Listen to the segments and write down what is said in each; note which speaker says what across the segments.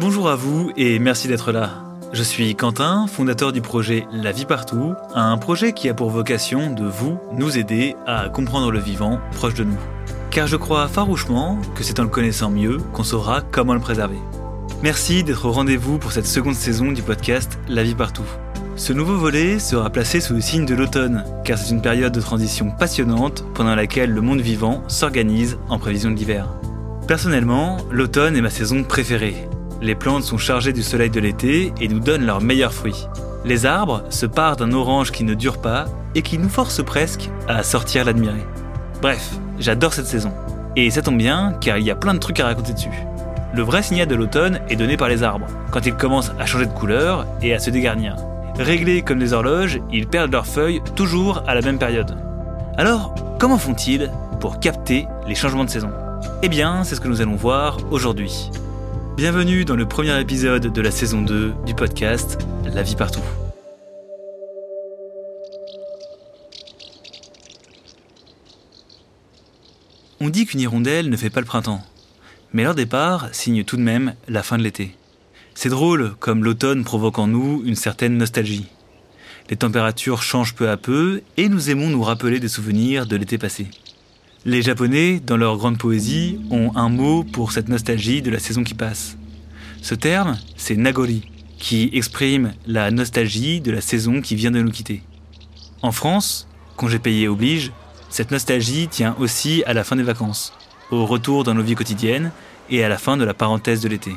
Speaker 1: Bonjour à vous et merci d'être là. Je suis Quentin, fondateur du projet La vie partout, un projet qui a pour vocation de vous, nous aider à comprendre le vivant proche de nous. Car je crois farouchement que c'est en le connaissant mieux qu'on saura comment le préserver. Merci d'être au rendez-vous pour cette seconde saison du podcast La vie partout. Ce nouveau volet sera placé sous le signe de l'automne, car c'est une période de transition passionnante pendant laquelle le monde vivant s'organise en prévision de l'hiver. Personnellement, l'automne est ma saison préférée. Les plantes sont chargées du soleil de l'été et nous donnent leurs meilleurs fruits. Les arbres se parent d'un orange qui ne dure pas et qui nous force presque à sortir l'admirer. Bref, j'adore cette saison. Et ça tombe bien car il y a plein de trucs à raconter dessus. Le vrai signal de l'automne est donné par les arbres, quand ils commencent à changer de couleur et à se dégarnir. Réglés comme des horloges, ils perdent leurs feuilles toujours à la même période. Alors, comment font-ils pour capter les changements de saison? Eh bien, c'est ce que nous allons voir aujourd'hui. Bienvenue dans le premier épisode de la saison 2 du podcast La vie partout. On dit qu'une hirondelle ne fait pas le printemps, mais leur départ signe tout de même la fin de l'été. C'est drôle comme l'automne provoque en nous une certaine nostalgie. Les températures changent peu à peu et nous aimons nous rappeler des souvenirs de l'été passé. Les Japonais, dans leur grande poésie, ont un mot pour cette nostalgie de la saison qui passe. Ce terme, c'est Nagori, qui exprime la nostalgie de la saison qui vient de nous quitter. En France, congé payé oblige, cette nostalgie tient aussi à la fin des vacances, au retour dans nos vies quotidiennes et à la fin de la parenthèse de l'été.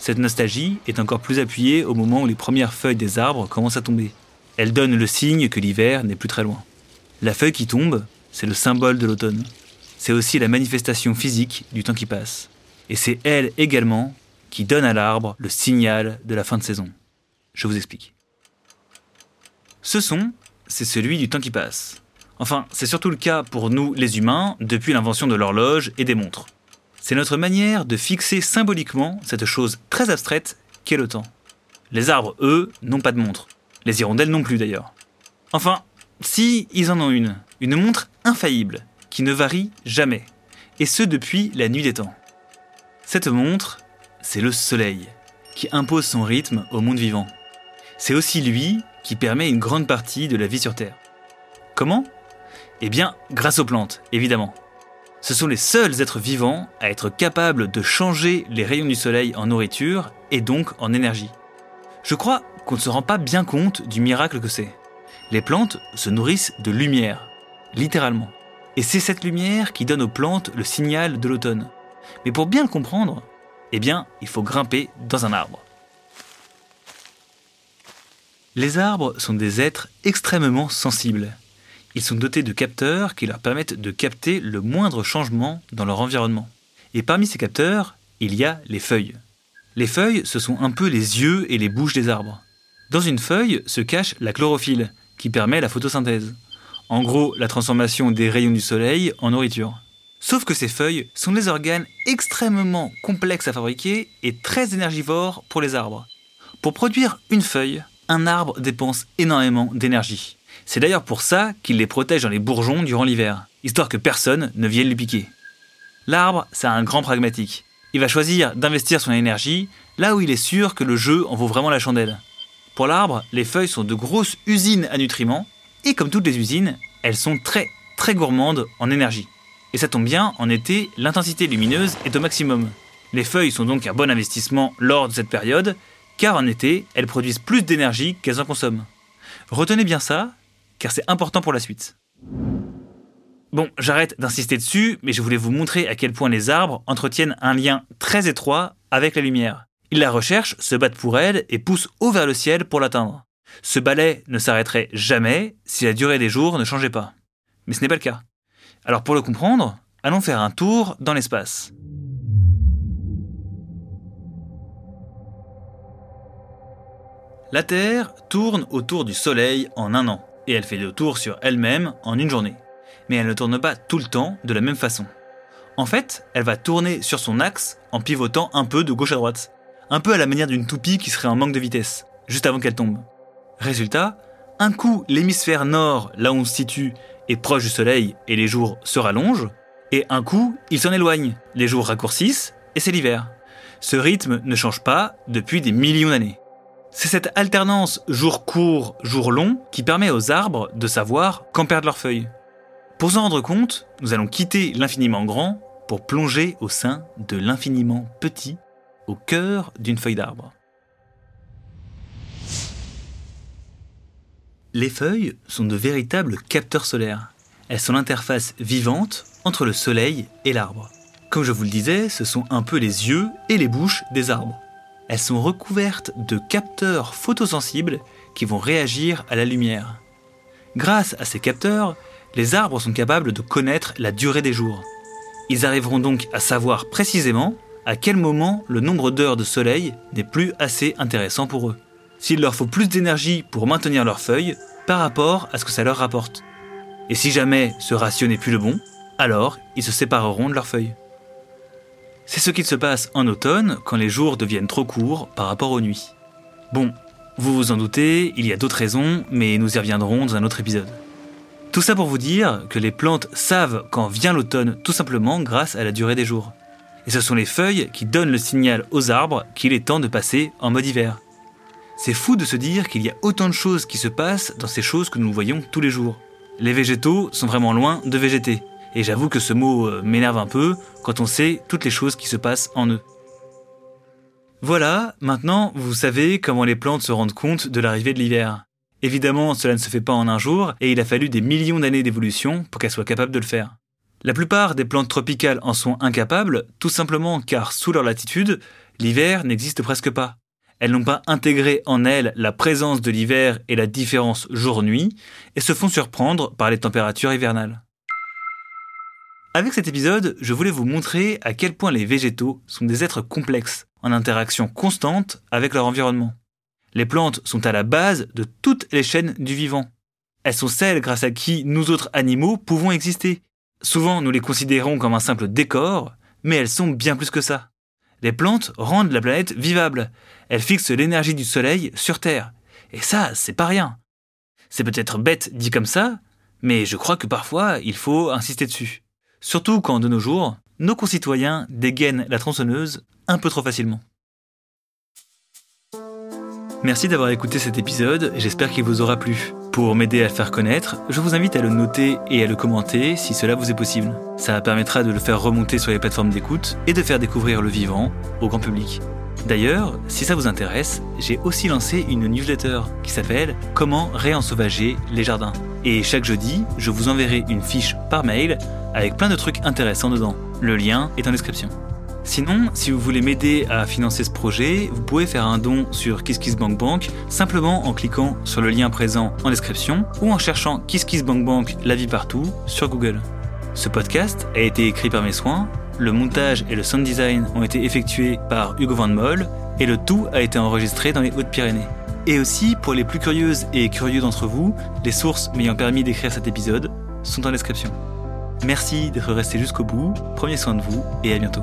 Speaker 1: Cette nostalgie est encore plus appuyée au moment où les premières feuilles des arbres commencent à tomber. Elle donne le signe que l'hiver n'est plus très loin. La feuille qui tombe, c'est le symbole de l'automne. C'est aussi la manifestation physique du temps qui passe. Et c'est elle également qui donne à l'arbre le signal de la fin de saison. Je vous explique. Ce son, c'est celui du temps qui passe. Enfin, c'est surtout le cas pour nous les humains depuis l'invention de l'horloge et des montres. C'est notre manière de fixer symboliquement cette chose très abstraite qu'est le temps. Les arbres, eux, n'ont pas de montre. Les hirondelles non plus d'ailleurs. Enfin, si ils en ont une, une montre infaillible, qui ne varie jamais, et ce depuis la nuit des temps. Cette montre, c'est le soleil, qui impose son rythme au monde vivant. C'est aussi lui qui permet une grande partie de la vie sur Terre. Comment? Eh bien, grâce aux plantes, évidemment. Ce sont les seuls êtres vivants à être capables de changer les rayons du soleil en nourriture et donc en énergie. Je crois qu'on ne se rend pas bien compte du miracle que c'est. Les plantes se nourrissent de lumière, littéralement. Et c'est cette lumière qui donne aux plantes le signal de l'automne. Mais pour bien le comprendre, eh bien, il faut grimper dans un arbre. Les arbres sont des êtres extrêmement sensibles. Ils sont dotés de capteurs qui leur permettent de capter le moindre changement dans leur environnement. Et parmi ces capteurs, il y a les feuilles. Les feuilles, ce sont un peu les yeux et les bouches des arbres. Dans une feuille se cache la chlorophylle, qui permet la photosynthèse. En gros, la transformation des rayons du soleil en nourriture. Sauf que ces feuilles sont des organes extrêmement complexes à fabriquer et très énergivores pour les arbres. Pour produire une feuille, un arbre dépense énormément d'énergie. C'est d'ailleurs pour ça qu'il les protège dans les bourgeons durant l'hiver, histoire que personne ne vienne lui piquer. L'arbre, c'est un grand pragmatique. Il va choisir d'investir son énergie là où il est sûr que le jeu en vaut vraiment la chandelle. Pour l'arbre, les feuilles sont de grosses usines à nutriments, et comme toutes les usines, elles sont très très gourmandes en énergie. Et ça tombe bien, en été, l'intensité lumineuse est au maximum. Les feuilles sont donc un bon investissement lors de cette période, car en été, elles produisent plus d'énergie qu'elles en consomment. Retenez bien ça, car c'est important pour la suite. Bon, j'arrête d'insister dessus, mais je voulais vous montrer à quel point les arbres entretiennent un lien très étroit avec la lumière. Ils la recherchent, se battent pour elle et poussent haut vers le ciel pour l'atteindre. Ce balai ne s'arrêterait jamais si la durée des jours ne changeait pas. Mais ce n'est pas le cas. Alors pour le comprendre, allons faire un tour dans l'espace. La Terre tourne autour du Soleil en un an, et elle fait le tour sur elle-même en une journée. Mais elle ne tourne pas tout le temps de la même façon. En fait, elle va tourner sur son axe en pivotant un peu de gauche à droite, un peu à la manière d'une toupie qui serait en manque de vitesse, juste avant qu'elle tombe. Résultat, un coup l'hémisphère nord, là où on se situe, est proche du Soleil et les jours se rallongent, et un coup il s'en éloigne, les jours raccourcissent et c'est l'hiver. Ce rythme ne change pas depuis des millions d'années. C'est cette alternance jour court, jour long qui permet aux arbres de savoir quand perdre leurs feuilles. Pour s'en rendre compte, nous allons quitter l'infiniment grand pour plonger au sein de l'infiniment petit, au cœur d'une feuille d'arbre. Les feuilles sont de véritables capteurs solaires. Elles sont l'interface vivante entre le soleil et l'arbre. Comme je vous le disais, ce sont un peu les yeux et les bouches des arbres. Elles sont recouvertes de capteurs photosensibles qui vont réagir à la lumière. Grâce à ces capteurs, les arbres sont capables de connaître la durée des jours. Ils arriveront donc à savoir précisément à quel moment le nombre d'heures de soleil n'est plus assez intéressant pour eux. S'il leur faut plus d'énergie pour maintenir leurs feuilles par rapport à ce que ça leur rapporte. Et si jamais ce ratio n'est plus le bon, alors ils se sépareront de leurs feuilles. C'est ce qu'il se passe en automne quand les jours deviennent trop courts par rapport aux nuits. Bon, vous vous en doutez, il y a d'autres raisons, mais nous y reviendrons dans un autre épisode. Tout ça pour vous dire que les plantes savent quand vient l'automne tout simplement grâce à la durée des jours. Et ce sont les feuilles qui donnent le signal aux arbres qu'il est temps de passer en mode hiver. C'est fou de se dire qu'il y a autant de choses qui se passent dans ces choses que nous voyons tous les jours. Les végétaux sont vraiment loin de végéter. Et j'avoue que ce mot euh, m'énerve un peu quand on sait toutes les choses qui se passent en eux. Voilà, maintenant vous savez comment les plantes se rendent compte de l'arrivée de l'hiver. Évidemment, cela ne se fait pas en un jour, et il a fallu des millions d'années d'évolution pour qu'elles soient capables de le faire. La plupart des plantes tropicales en sont incapables, tout simplement car sous leur latitude, l'hiver n'existe presque pas. Elles n'ont pas intégré en elles la présence de l'hiver et la différence jour-nuit, et se font surprendre par les températures hivernales. Avec cet épisode, je voulais vous montrer à quel point les végétaux sont des êtres complexes, en interaction constante avec leur environnement. Les plantes sont à la base de toutes les chaînes du vivant. Elles sont celles grâce à qui nous autres animaux pouvons exister. Souvent, nous les considérons comme un simple décor, mais elles sont bien plus que ça. Les plantes rendent la planète vivable. Elles fixent l'énergie du soleil sur Terre. Et ça, c'est pas rien. C'est peut-être bête dit comme ça, mais je crois que parfois, il faut insister dessus. Surtout quand, de nos jours, nos concitoyens dégainent la tronçonneuse un peu trop facilement. Merci d'avoir écouté cet épisode, j'espère qu'il vous aura plu. Pour m'aider à le faire connaître, je vous invite à le noter et à le commenter si cela vous est possible. Ça permettra de le faire remonter sur les plateformes d'écoute et de faire découvrir le vivant au grand public. D'ailleurs, si ça vous intéresse, j'ai aussi lancé une newsletter qui s'appelle Comment réensauvager les jardins. Et chaque jeudi, je vous enverrai une fiche par mail avec plein de trucs intéressants dedans. Le lien est en description. Sinon, si vous voulez m'aider à financer ce projet, vous pouvez faire un don sur KissKissBankBank simplement en cliquant sur le lien présent en description ou en cherchant KissKissBankBank la vie partout sur Google. Ce podcast a été écrit par mes soins, le montage et le sound design ont été effectués par Hugo Van Moll et le tout a été enregistré dans les Hautes-Pyrénées. Et aussi, pour les plus curieuses et curieux d'entre vous, les sources m'ayant permis d'écrire cet épisode sont en description. Merci d'être resté jusqu'au bout, prenez soin de vous et à bientôt.